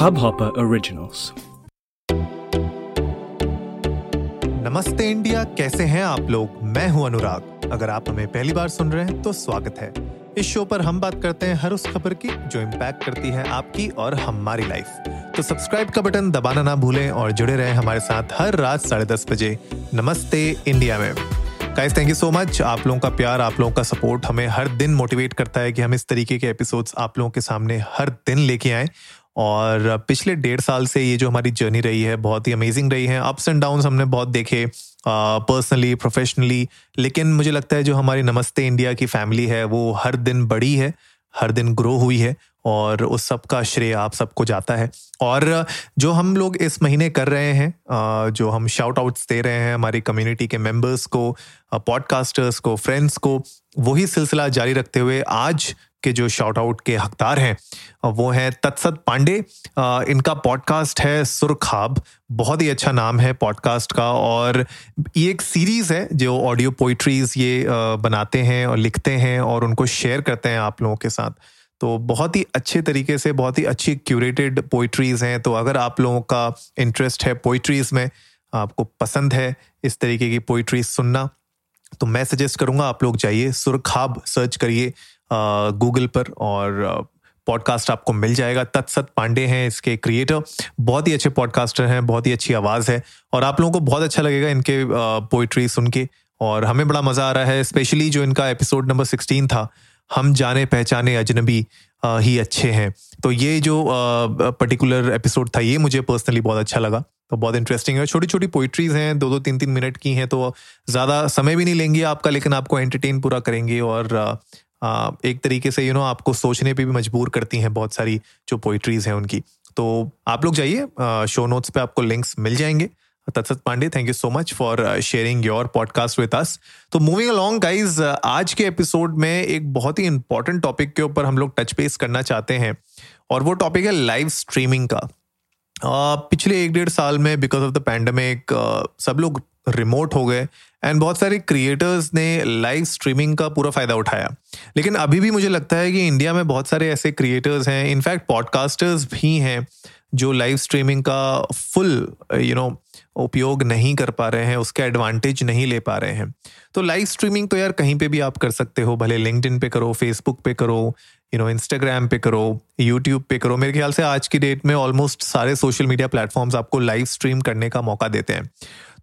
Hubhopper Originals. नमस्ते India, कैसे हैं आप लोग? मैं हूँ अनुराग। अगर आप हमें पहली बार सुन रहे हैं तो स्वागत है। इस शो पर हम बात करते हैं हर उस खबर की जो इम्पैक्ट करती है आपकी और हमारी लाइफ तो सब्सक्राइब का बटन दबाना ना भूलें और जुड़े रहें हमारे साथ हर रात साढ़े दस बजे। नमस्ते इंडिया में। Guys thank you so much आप लोगों का प्यार, आप लोगों का सपोर्ट हमें हर दिन मोटिवेट करता है कि हम इस तरीके के एपिसोड्स आप लोगों के सामने हर दिन लेके आए। और पिछले डेढ़ साल से ये जो हमारी जर्नी रही है, बहुत ही अमेजिंग रही है। अप्स एंड डाउन हमने बहुत देखे पर्सनली प्रोफेशनली लेकिन मुझे लगता है जो हमारी नमस्ते इंडिया की फैमिली है, वो हर दिन बड़ी है, हर दिन ग्रो हुई है और उस सब का श्रेय आप सबको जाता है। और जो हम लोग इस महीने कर रहे हैं जो हम शाउट आउट्स दे रहे हैं हमारी कम्युनिटी के मेंबर्स को पॉडकास्टर्स को फ्रेंड्स को, वही सिलसिला जारी रखते हुए आज के जो शाउट आउट के हकदार हैं, वो हैं तत्सत पांडे। इनका पॉडकास्ट है सुरखाब। बहुत ही अच्छा नाम है पॉडकास्ट का और ये एक सीरीज़ है जो ऑडियो पोइट्रीज ये बनाते हैं और लिखते हैं और उनको शेयर करते हैं आप लोगों के साथ। तो बहुत ही अच्छे तरीके से, बहुत ही अच्छी क्यूरेटेड पोइट्रीज हैं। तो अगर आप लोगों का इंटरेस्ट है पोइट्रीज में, आपको पसंद है इस तरीके की पोइट्रीज सुनना तो मैं सजेस्ट करूँगा आप लोग जाइए सुरखाब सर्च करिए। गूगल पर और पॉडकास्ट आपको मिल जाएगा। तत्सत पांडे हैं इसके क्रिएटर बहुत ही अच्छे पॉडकास्टर हैं, बहुत ही अच्छी आवाज़ है और आप लोगों को बहुत अच्छा लगेगा इनके पोइट्री सुन के। और हमें बड़ा मज़ा आ रहा है स्पेशली जो इनका एपिसोड नंबर सिक्सटीन था, हम जाने पहचाने अजनबी ही अच्छे हैं। तो ये जो पर्टिकुलर एपिसोड था, ये मुझे पर्सनली बहुत अच्छा लगा। तो बहुत इंटरेस्टिंग है। छोटी छोटी पोइट्रीज हैं दो दो तीन तीन मिनट की हैं तो ज़्यादा समय भी नहीं लेंगे आपका, लेकिन आपको एंटरटेन पूरा करेंगे और एक तरीके से यू नो आपको सोचने पे भी मजबूर करती हैं बहुत सारी जो पोइट्रीज हैं उनकी। तो आप लोग जाइए शो नोट्स पे आपको लिंक्स मिल जाएँगे। Tatsat Pandey thank you so much for sharing your podcast with us तो मूविंग अलोंग गाइज़ आज के एपिसोड में एक बहुत ही इंपॉर्टेंट टॉपिक के ऊपर हम लोग टच बेस करना चाहते हैं, और वो टॉपिक है लाइव स्ट्रीमिंग का। पिछले एक डेढ़ साल में बिकॉज़ ऑफ़ द पैंडमिक सब लोग रिमोट हो गए एंड बहुत सारे क्रिएटर्स ने लाइव स्ट्रीमिंग का पूरा फ़ायदा उठाया। लेकिन अभी भी मुझे लगता है कि इंडिया में बहुत सारे ऐसे क्रिएटर्स हैं इनफैक्ट पॉडकास्टर्स भी हैं, जो लाइव स्ट्रीमिंग का फुल यू नो उपयोग नहीं कर पा रहे हैं, उसका एडवांटेज नहीं ले पा रहे हैं। तो लाइव स्ट्रीमिंग तो यार कहीं पे भी आप कर सकते हो, भले लिंकड पे करो फेसबुक पे करो यू नो इंस्टाग्राम पे करो यूट्यूब पे करो। मेरे ख्याल से आज की डेट में ऑलमोस्ट सारे सोशल मीडिया प्लेटफॉर्म्स आपको लाइव स्ट्रीम करने का मौका देते हैं।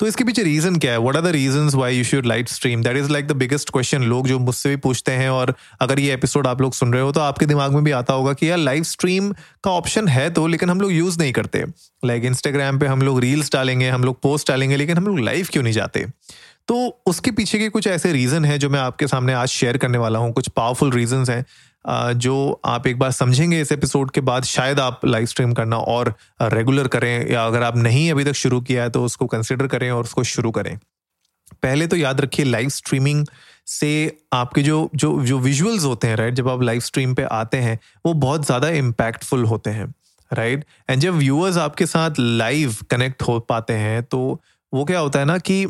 तो इसके पीछे रीजन क्या है? What are the reasons why you should live stream that is like the biggest question लोग जो मुझसे भी पूछते हैं और अगर ये एपिसोड आप लोग सुन रहे हो तो आपके दिमाग में भी आता होगा कि यार लाइव स्ट्रीम का ऑप्शन है तो लेकिन हम लोग यूज़ नहीं करते। लाइक like इंस्टाग्राम पे हम लोग रील्स डालेंगे, हम लोग पोस्ट डालेंगे, लेकिन हम लोग लाइव क्यों नहीं जाते? तो उसके पीछे के कुछ ऐसे रीजन है जो मैं आपके सामने आज शेयर करने वाला हूँ। कुछ पावरफुल रीजन हैं। जो आप एक बार समझेंगे इस एपिसोड के बाद, शायद आप लाइव स्ट्रीम करना और रेगुलर करें या अगर आप नहीं अभी तक शुरू किया है तो उसको कंसिडर करें और उसको शुरू करें। पहले तो याद रखिए लाइव स्ट्रीमिंग से आपके जो जो जो विजुअल्स होते हैं राइट जब आप लाइव स्ट्रीम पे आते हैं, वो बहुत ज़्यादा इम्पैक्टफुल होते हैं राइट एंड जब व्यूअर्स आपके साथ लाइव कनेक्ट हो पाते हैं तो वो क्या होता है ना कि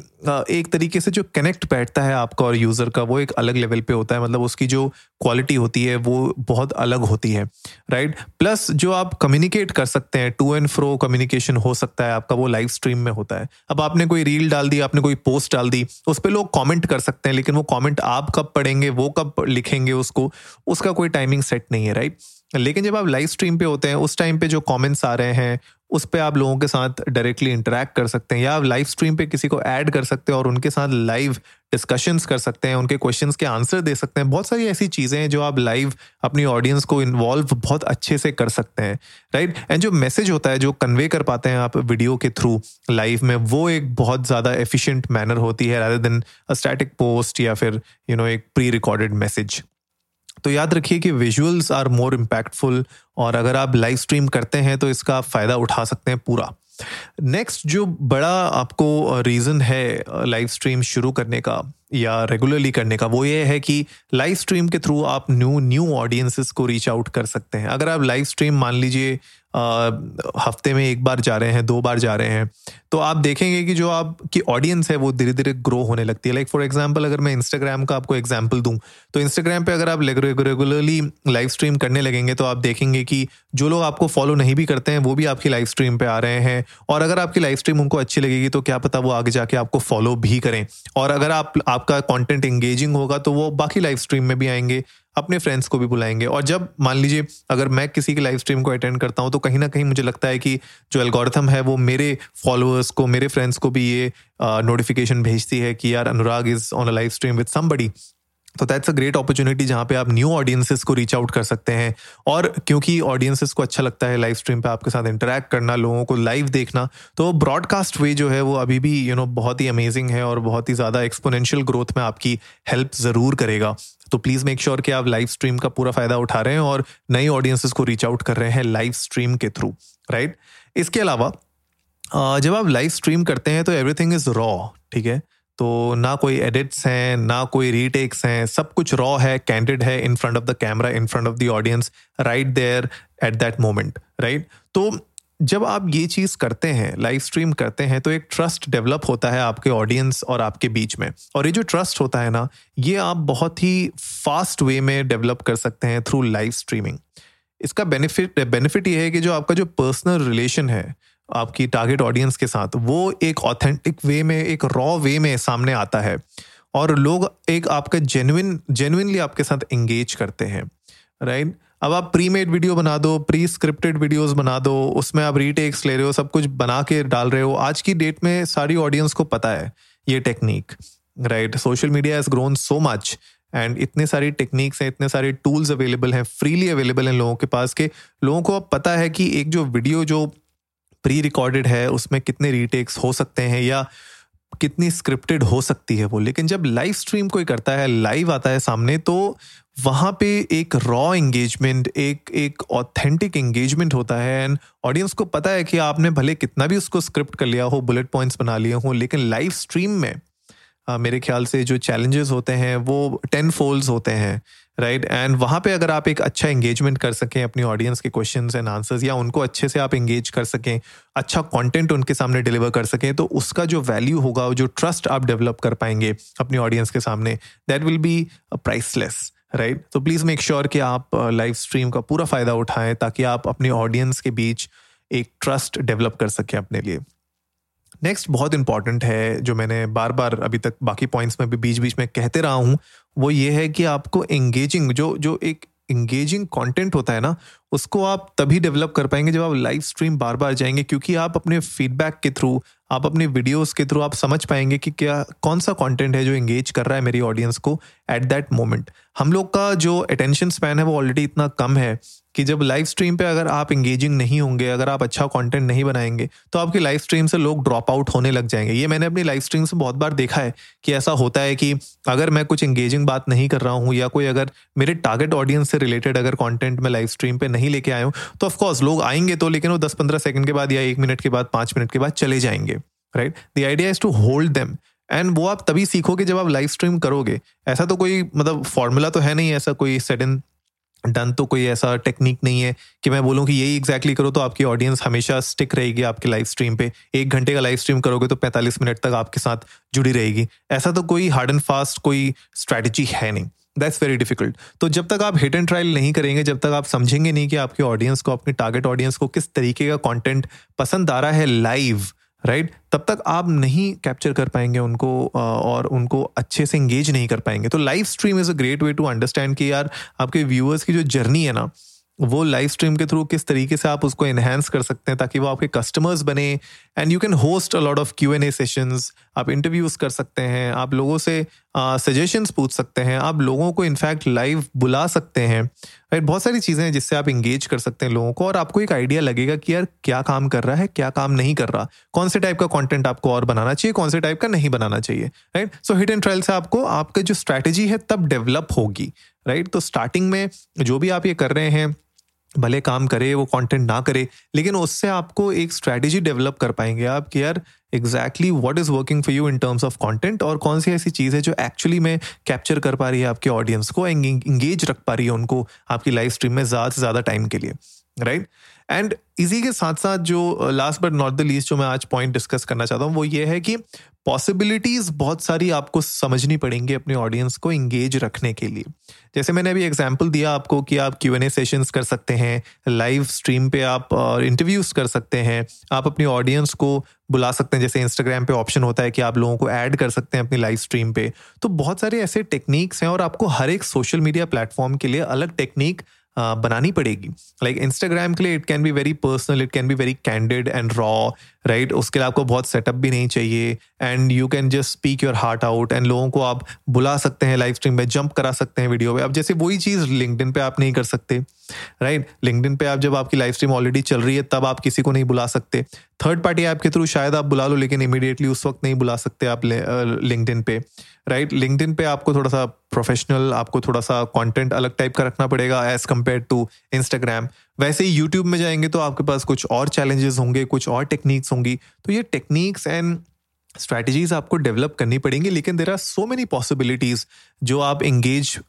एक तरीके से जो कनेक्ट बैठता है आपका और यूज़र का, वो एक अलग लेवल पे होता है। मतलब उसकी जो क्वालिटी होती है, वो बहुत अलग होती है राइट प्लस जो आप कम्युनिकेट कर सकते हैं टू एंड फ्रो कम्युनिकेशन हो सकता है आपका, वो लाइव स्ट्रीम में होता है। अब आपने कोई रील डाल दी, आपने कोई पोस्ट डाल दी, उस पर लोग कॉमेंट कर सकते हैं, लेकिन वो कॉमेंट आप कब पढ़ेंगे, वो कब लिखेंगे उसको, उसका कोई टाइमिंग सेट नहीं है राइट लेकिन जब आप लाइव स्ट्रीम पे होते हैं उस टाइम पे जो कमेंट्स आ रहे हैं उस पर आप लोगों के साथ डायरेक्टली इंटरेक्ट कर सकते हैं या आप लाइव स्ट्रीम पे किसी को ऐड कर सकते हैं और उनके साथ लाइव डिस्कशंस कर सकते हैं उनके क्वेश्चंस के आंसर दे सकते हैं। बहुत सारी ऐसी चीज़ें हैं जो आप लाइव अपनी ऑडियंस को इन्वॉल्व बहुत अच्छे से कर सकते हैं राइट एंड जो मैसेज होता है जो कन्वे कर पाते हैं आप वीडियो के थ्रू लाइव में वो एक बहुत ज़्यादा एफिशिएंट मैनर होती है रादर देन स्टैटिक पोस्ट या फिर यू you नो know, एक प्री रिकॉर्डेड मैसेज तो याद रखिए कि विजुअल्स आर मोर इम्पैक्टफुल और अगर आप लाइव स्ट्रीम करते हैं तो इसका फ़ायदा उठा सकते हैं पूरा। नेक्स्ट जो बड़ा आपको रीज़न है लाइव स्ट्रीम शुरू करने का या रेगुलरली करने का, वो ये है कि लाइव स्ट्रीम के थ्रू आप न्यू न्यू ऑडियंसिस को रीच आउट कर सकते हैं। अगर आप लाइव स्ट्रीम मान लीजिए हफ़्ते में एक बार जा रहे हैं, दो बार जा रहे हैं। तो आप देखेंगे कि जो आपकी ऑडियंस है वो धीरे धीरे ग्रो होने लगती है। लाइक फॉर एग्ज़ाम्पल अगर मैं इंस्टाग्राम का आपको एग्ज़ाम्पल दूँ तो इंस्टाग्राम पे अगर आप रेगुलरली लाइव स्ट्रीम करने लगेंगे तो आप देखेंगे कि जो लोग आपको फॉलो नहीं भी करते हैं, वो भी आपकी लाइव स्ट्रीम पर आ रहे हैं। और अगर आपकी लाइव स्ट्रीम उनको अच्छी लगेगी तो क्या पता वो आगे जाके आपको फॉलो भी करें। और अगर आप, आपका कॉन्टेंट एंगेजिंग होगा तो वो बाकी लाइव स्ट्रीम में भी आएँगे। अपने फ्रेंड्स को भी बुलाएँगे। और जब मान लीजिए अगर मैं किसी की लाइव स्ट्रीम को अटेंड करता हूँ तो कहीं ना कहीं मुझे लगता है कि जो एल्गोरिथम है वो मेरे फॉलोअर्स को मेरे फ्रेंड्स को भी ये नोटिफिकेशन भेजती है कि यार Anurag is on a live stream with somebody तो दैट्स अ ग्रेट अपॉर्चुनिटी जहाँ पे आप न्यू ऑडियंसेस को रीच आउट कर सकते हैं। और क्योंकि ऑडियंसेस को अच्छा लगता है लाइव स्ट्रीम पे आपके साथ इंटरेक्ट करना लोगों को लाइव देखना तो ब्रॉडकास्ट वे जो है वो अभी भी यू you नो know, बहुत ही अमेजिंग है और बहुत ही ज़्यादा एक्सपोनेंशियल ग्रोथ में आपकी हेल्प ज़रूर करेगा। तो प्लीज़ मेक श्योर कि आप लाइव स्ट्रीम का पूरा फ़ायदा उठा रहे हैं और नई ऑडियंसेस को रीच आउट कर रहे हैं लाइव स्ट्रीम के थ्रू राइट इसके अलावा जब आप लाइव स्ट्रीम करते हैं तो एवरीथिंग इज़ रॉ ठीक है? तो ना कोई एडिट्स हैं, ना कोई रीटेक्स हैं, सब कुछ रॉ है कैंडिड है in front of the camera in front of the audience right there at that moment right तो जब आप ये चीज़ करते हैं लाइव स्ट्रीम करते हैं तो एक ट्रस्ट डेवलप होता है आपके ऑडियंस और आपके बीच में। और ये जो ट्रस्ट होता है ना, ये आप बहुत ही फास्ट वे में डेवलप कर सकते हैं थ्रू लाइव स्ट्रीमिंग इसका बेनिफिट बेनिफिट ये है कि जो आपका जो पर्सनल रिलेशन है, आपकी टारगेट ऑडियंस के साथ, वो एक ऑथेंटिक वे में, एक रॉ वे में सामने आता है। और लोग एक आपका जेन्युइन जेन्युइनली आपके साथ एंगेज करते हैं राइट अब आप प्री मेड वीडियो बना दो प्री स्क्रिप्टेड वीडियोस बना दो, उसमें आप रीटेक्स ले रहे हो, सब कुछ बना के डाल रहे हो। आज की डेट में सारी ऑडियंस को पता है ये technique right social media has grown so much and इतने सारी टेक्निक्स हैं, इतने सारे टूल्स अवेलेबल हैं फ्रीली अवेलेबल हैं लोगों के पास के। लोगों को अब पता है कि एक जो वीडियो जो प्री रिकॉर्डेड है, उसमें कितने रीटेक्स हो सकते हैं या कितनी स्क्रिप्टेड हो सकती है वो। लेकिन जब लाइव स्ट्रीम कोई करता है लाइव आता है सामने तो वहाँ पे एक रॉ एंगेजमेंट एक एक ऑथेंटिक एंगेजमेंट होता है। एंड ऑडियंस को पता है कि आपने भले कितना भी उसको स्क्रिप्ट कर लिया हो बुलेट पॉइंट्स बना लिए हो, लेकिन लाइव स्ट्रीम में मेरे ख्याल से जो चैलेंजेस होते हैं वो टेन फोल्ड्स होते हैं राइट एंड वहाँ पे अगर आप एक अच्छा एंगेजमेंट कर सकें अपनी ऑडियंस के क्वेश्चन एंड आंसर्स या उनको अच्छे से आप एंगेज कर सकें अच्छा कंटेंट उनके सामने डिलीवर कर सकें तो उसका जो वैल्यू होगा जो ट्रस्ट आप डेवलप कर पाएँगे अपनी ऑडियंस के सामने that will be priceless right तो प्लीज़ मेक श्योर कि आप लाइव uh, स्ट्रीम का पूरा फ़ायदा उठाएँ ताकि आप अपने ऑडियंस के बीच एक ट्रस्ट डेवलप कर सकें अपने लिए। नेक्स्ट बहुत इंपॉर्टेंट है, जो मैंने बार बार अभी तक बाकी पॉइंट्स में भी बीच बीच में कहते रहा हूँ, वो ये है कि आपको एंगेजिंग जो जो एक एंगेजिंग कंटेंट होता है ना, उसको आप तभी डेवलप कर पाएँगे जब आप लाइव स्ट्रीम बार बार जाएँगे, क्योंकि आप अपने फीडबैक के थ्रू आप अपने वीडियोस के थ्रू आप समझ पाएँगे कि क्या, कौन सा कंटेंट है जो एंगेज कर रहा है मेरी ऑडियंस को एट दैट मोमेंट हम लोग का जो अटेंशन स्पैन है वो ऑलरेडी इतना कम है कि जब लाइव स्ट्रीम पे अगर आप इंगेजिंग नहीं होंगे, अगर आप अच्छा कंटेंट नहीं बनाएँगे तो आपकी लाइव स्ट्रीम से लोग ड्रॉप आउट होने लग जाएँगे। ये मैंने अपनी लाइव स्ट्रीम से बहुत बार देखा है कि ऐसा होता है कि अगर मैं कुछ एंगेजिंग बात नहीं कर रहा हूँ, या कोई अगर मेरे टारगेट ऑडियंस से रिलेटेड अगर कॉन्टेंट मैं लाइव स्ट्रीम पर नहीं लेके आया हूँ तो ऑफकोर्स लोग आएँगे तो लेकिन वो दस पंद्रह सेकंड के बाद या एक मिनट के बाद, पाँच मिनट के बाद चले जाएँगे right the idea is to hold them and वो आप तभी सीखोगे जब आप लाइव स्ट्रीम करोगे। ऐसा तो कोई मतलब फॉर्मूला तो है नहीं, ऐसा कोई सेडन डन तो कोई ऐसा टेक्निक नहीं है कि मैं बोलूँ कि यही एग्जैक्टली exactly करो तो आपकी ऑडियंस हमेशा स्टिक रहेगी आपके लाइव स्ट्रीम पे। एक घंटे का लाइव स्ट्रीम करोगे तो 45 मिनट तक आपके साथ जुड़ी रहेगी। ऐसा तो कोई हार्ड एंड फास्ट कोई स्ट्रैटेजी है नहीं। दैट्स वेरी डिफ़िकल्ट तो जब तक आप हिट एंड ट्रायल नहीं करेंगे, जब तक आप समझेंगे नहीं कि आपके ऑडियंस को अपने टारगेट ऑडियंस को किस तरीके का कॉन्टेंट पसंद आ रहा है लाइव राइट तब तक आप नहीं कैप्चर कर पाएँगे उनको और उनको अच्छे से इंगेज नहीं कर पाएँगे। तो live stream is a great way to understand कि यार आपके व्यूअर्स की जो जर्नी है ना, वो लाइव स्ट्रीम के थ्रू किस तरीके से आप उसको एनहेंस कर सकते हैं ताकि वो आपके कस्टमर्स बने। And you can host a lot of Q and A sessions आप इंटरव्यूज़ कर सकते हैं, आप लोगों से सजेशंस पूछ सकते हैं। आप लोगों को इनफैक्ट लाइव बुला सकते हैं। राइट बहुत सारी चीज़ें हैं जिससे आप इंगेज कर सकते हैं लोगों को और आपको एक आइडिया लगेगा कि यार क्या काम कर रहा है, क्या काम नहीं कर रहा। कौन से टाइप का कॉन्टेंट आपको और बनाना चाहिए, कौन से टाइप का नहीं बनाना चाहिए। Right so hit and trial से आपको, आपका जो स्ट्रैटेजी है तब डेवलप होगी। राइट तो स्टार्टिंग में जो भी आप ये कर रहे हैं भले काम करे, वो कंटेंट ना करे, लेकिन उससे आपको एक स्ट्रैटेजी डेवलप कर पाएँगे आप कि यार exactly what is working for you in terms of content और कौन सी ऐसी चीज़ है जो एक्चुअली में कैप्चर कर पा रही है आपके ऑडियंस को एंगेज रख पा रही है उनको आपकी लाइव स्ट्रीम में ज़्यादा से ज़्यादा टाइम के लिए राइट एंड इसी के साथ साथ जो last but not the least जो मैं आज पॉइंट डिस्कस करना चाहता हूँ, वो ये है कि पॉसिबिलिटीज बहुत सारी आपको समझनी पड़ेंगी अपने ऑडियंस को इंगेज रखने के लिए। जैसे मैंने अभी एग्ज़ाम्पल दिया आपको कि आप क्यू एन ए सेशंस कर सकते हैं लाइव स्ट्रीम पे आप इंटरव्यूज़ कर सकते हैं, आप अपनी ऑडियंस को बुला सकते हैं। जैसे इंस्टाग्राम पे ऑप्शन होता है कि आप लोगों को ऐड कर सकते हैं अपनी लाइव स्ट्रीम पे। तो बहुत सारे ऐसे टेक्निक्स हैं और आपको हर एक सोशल मीडिया प्लेटफॉर्म के लिए अलग टेक्निक बनानी पड़ेगी लाइक इंस्टाग्राम के लिए it can be very personal it can be very candid and raw right right? उसके लिए आपको बहुत सेटअप भी नहीं चाहिए and you can just speak your heart out and लोगों को आप बुला सकते हैं लाइव स्ट्रीम में जंप करा सकते हैं वीडियो पे अब जैसे वही चीज़ लिंकडिन पे आप नहीं कर सकते राइट right? लिंकडिन पे आप जब आपकी लाइव स्ट्रीम ऑलरेडी चल रही है, तब आप किसी को नहीं बुला सकते थर्ड पार्टी ऐप के थ्रू शायद आप बुला लो, लेकिन इमीडिएटली उस वक्त नहीं बुला सकते आप लिंकडिन पे राइट right? लिंकडिन पे आपको थोड़ा सा प्रोफेशनल आपको थोड़ा सा कंटेंट अलग टाइप का रखना पड़ेगा एज कंपेयर टू इंस्टाग्राम वैसे ही यूट्यूब में जाएँगे तो आपके पास कुछ और चैलेंजेस होंगे कुछ और टेक्निक्स होंगी। तो ये टेक्निक्स एंड स्ट्रैटेजीज आपको डेवलप करनी पड़ेंगी लेकिन there are so many possibilities जो आप इंगेज uh,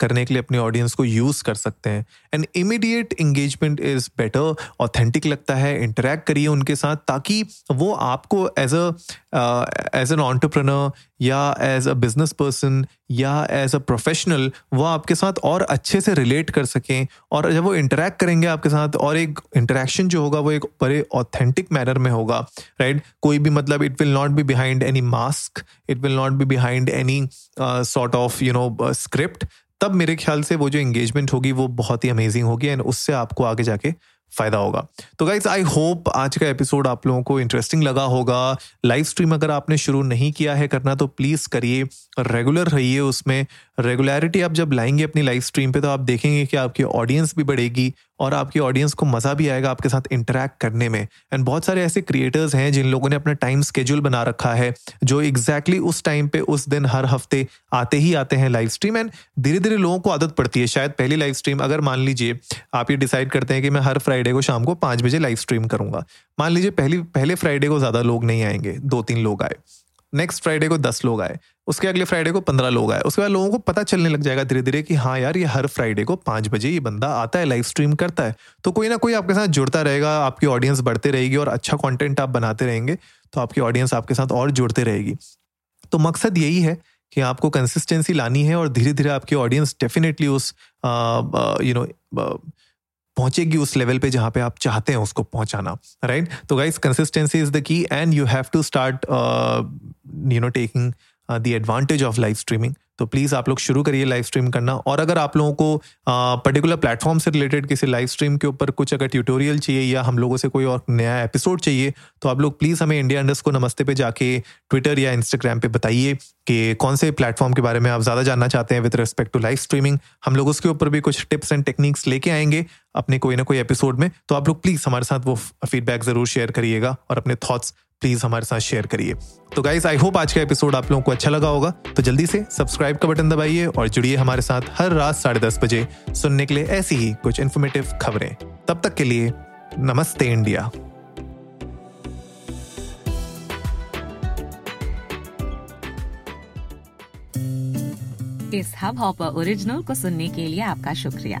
करने के लिए अपने ऑडियंस को यूज़ कर सकते हैं। And immediate engagement is better authentic लगता है इंटरेक्ट करिए उनके साथ ताकि वो आपको as a as an entrepreneur या एज अ बिज़नेस पर्सन या एज अ प्रोफेशनल वो आपके साथ और अच्छे से रिलेट कर सकें और जब वो इंटरेक्ट करेंगे आपके साथ और एक इंटरेक्शन जो होगा वो एक बड़े ऑथेंटिक मैनर में होगा राइट right? कोई भी मतलब it will not be behind any mask it will not be behind any sort of you know script तब मेरे ख्याल से वो जो एंगेजमेंट होगी वो बहुत ही अमेजिंग होगी एंड उससे आपको आगे जाके फ़ायदा होगा। तो गाइज़ आई होप आज का एपिसोड आप लोगों को इंटरेस्टिंग लगा होगा। लाइव स्ट्रीम अगर आपने शुरू नहीं किया है करना तो प्लीज़ करिए। रेगुलर रहिए उसमें। रेगुलरिटी आप जब लाएँगे अपनी लाइव स्ट्रीम पे तो आप देखेंगे कि आपकी ऑडियंस भी बढ़ेगी और आपकी ऑडियंस को मज़ा भी आएगा आपके साथ इंटरेक्ट करने में। एंड बहुत सारे ऐसे क्रिएटर्स हैं जिन लोगों ने अपना टाइम स्केड्यूल बना रखा है, जो एग्जैक्टली exactly उस टाइम पे, उस दिन हर हफ़्ते आते ही आते हैं लाइव स्ट्रीम एंड धीरे धीरे लोगों को आदत पड़ती है। शायद पहली लाइव स्ट्रीम अगर मान लीजिए आप ये डिसाइड करते हैं कि मैं हर फ्राइडे को शाम को पाँच बजे लाइव स्ट्रीम करूँगा। मान लीजिए पहली, पहले फ्राइडे को ज़्यादा लोग नहीं आएँगे दो तीन लोग आए। नेक्स्ट फ्राइडे को दस लोग आए, उसके अगले फ्राइडे को पंद्रह लोग आए, उसके बाद लोगों को पता चलने लग जाएगा धीरे धीरे कि हाँ यार, ये हर फ्राइडे को पाँच बजे ये बंदा आता है लाइव स्ट्रीम करता है। तो कोई ना कोई आपके साथ जुड़ता रहेगा, आपकी ऑडियंस बढ़ते रहेगी और अच्छा कॉन्टेंट आप बनाते रहेंगे तो आपकी ऑडियंस आपके साथ और जुड़ते रहेगी। तो मकसद यही है कि आपको कंसिस्टेंसी लानी है और धीरे धीरे आपकी ऑडियंस डेफिनेटली उस यू नो पहुंचेगी उस लेवल पे जहाँ पे आप चाहते हैं उसको पहुंचाना राइट तो guys consistency is the key and you have to start you know taking the advantage of live streaming तो प्लीज़ आप लोग शुरू करिए लाइव स्ट्रीम करना। और अगर आप लोगों को पर्टिकुलर प्लेटफॉर्म से रिलेटेड किसी लाइव स्ट्रीम के ऊपर कुछ अगर ट्यूटोरियल चाहिए या हम लोगों से कोई और नया एपिसोड चाहिए तो आप लोग प्लीज़ हमें इंडिया इंडस्ट को नमस्ते पे जाके ट्विटर या इंस्टाग्राम पे बताइए कि कौन से प्लेटफॉर्म के बारे में आप ज़्यादा जानना चाहते हैं with respect to live streaming हम लोग उसके ऊपर भी कुछ टिप्स एंड टेक्निक्स लेके आएँगे अपने कोई ना कोई एपिसोड में। तो आप लोग प्लीज़ हमारे साथ वो फीडबैक ज़रूर शेयर करिएगा और अपने थॉट्स प्लीज़ हमारे साथ शेयर करिए। तो गाइज़ आई होप आज का एपिसोड आप लोगों को अच्छा लगा होगा। तो जल्दी से सब्सक्राइब का बटन दबाइए और जुड़िए हमारे साथ हर रात साढ़े दस बजे सुनने के लिए ऐसी ही कुछ इन्फॉर्मेटिव खबरें। तब तक के लिए, नमस्ते इंडिया। इस हब हॉपर ओरिजिनल को सुनने के लिए आपका शुक्रिया।